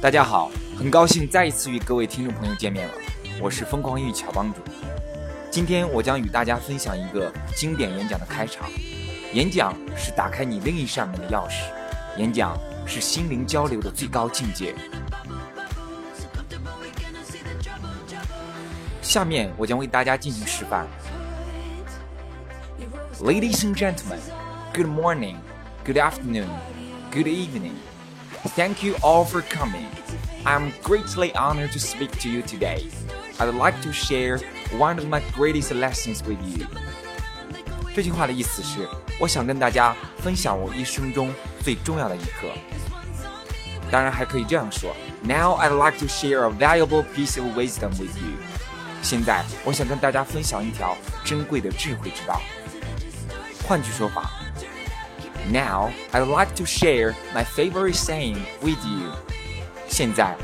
大家好，很高兴再一次与各位听众朋友见面了，我是疯狂英语乔帮主。今天我将与大家分享一个经典演讲的开场。演讲是打开你另一扇门的钥匙，演讲是心灵交流的最高境界。下面我将为大家进行示范。Ladies and gentlemen, good morning, good afternoon, good evening. Thank you all for coming. I'm greatly honored to speak to you today. I'd like to share one of my greatest lessons with you. 这句话的意思是，我想跟大家分享我一生中最重要的一课。当然还可以这样说：Now I'd like to share a valuable piece of wisdom with you. 现在我想跟大家分享一条珍贵的智慧之道。换句说法。 Now, I'd like to share my favorite saying with you. 现在，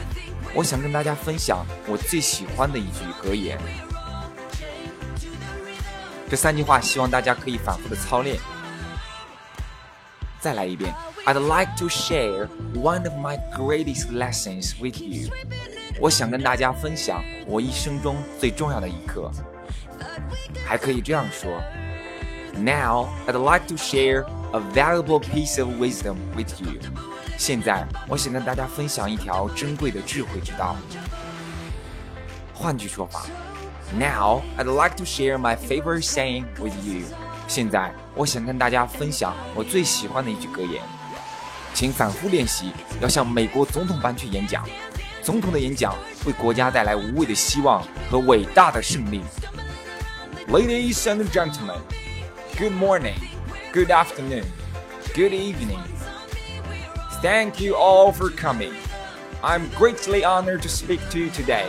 我想跟大家分享我最喜欢的一句格言。这三句话，希望大家可以反复的操练。再来一遍，I'd like to share one of my greatest lessons with you. 我想跟大家分享我一生中最重要的一课。还可以这样说：Now, I'd like to share a valuable piece of wisdom with you。现在，我想跟大家分享一条珍贵的智慧之道。换句说法，Now I'd like to share my favorite saying with you。现在，我想跟大家分享我最喜欢的一句格言。请反复练习，要像美国总统般去演讲。总统的演讲为国家带来无畏的希望和伟大的胜利。Ladies and gentlemen, good morning. good afternoon, good evening. Thank you all for coming. I'm greatly honored to speak to you today.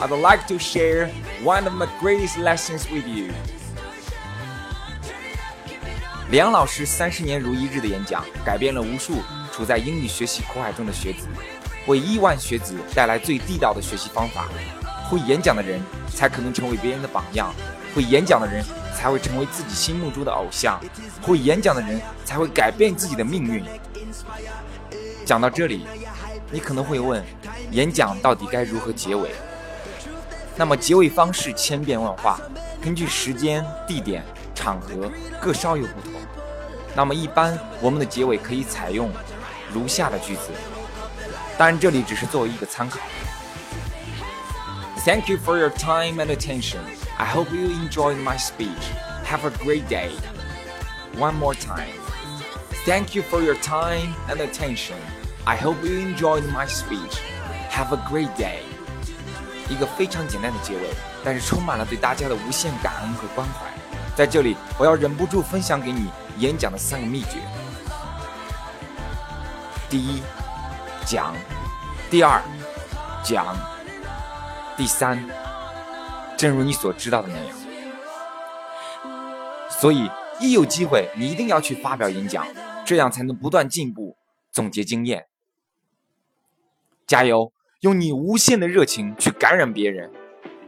I'd like to share one of my greatest lessons with you. 梁老师三十年如一日的演讲，改变了无数处在英语学习苦海中的学子，为亿万学子带来最地道的学习方法。会演讲的人才可能成为别人的榜样，会演讲的人。 才会成为自己心目中的偶像，会演讲的人才会改变自己的命运。讲到这里，你可能会问：演讲到底该如何结尾？那么结尾方式千变万化，根据时间、地点、场合各稍有不同。那么一般我们的结尾可以采用如下的句子，当然这里只是作为一个参考。Thank you for your time and attention. I hope you enjoyed my speech. Have a great day. One more time. Thank you for your time and attention. I hope you enjoyed my speech. Have a great day. 一个非常简单的结尾，但是充满了对大家的无限感恩和关怀。在这里，我要忍不住分享给你演讲的三个秘诀：第一，讲；第二，讲；第三。 正如你所知道的那样，所以一有机会，你一定要去发表演讲，这样才能不断进步，总结经验。加油，用你无限的热情去感染别人，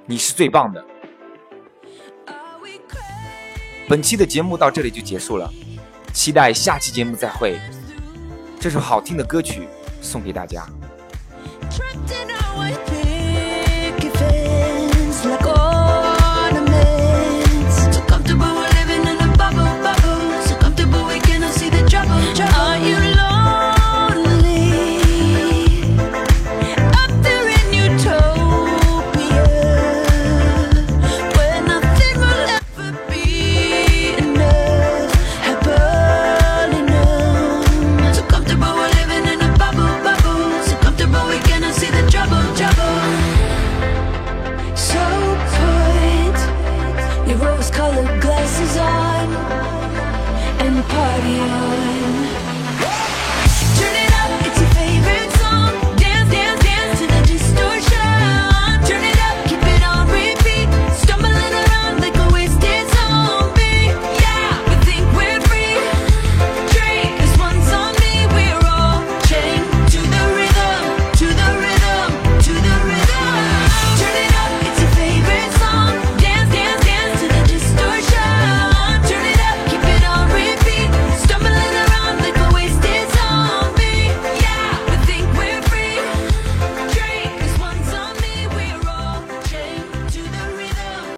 你是最棒的。本期的节目到这里就结束了，期待下期节目再会。这首好听的歌曲送给大家。party on.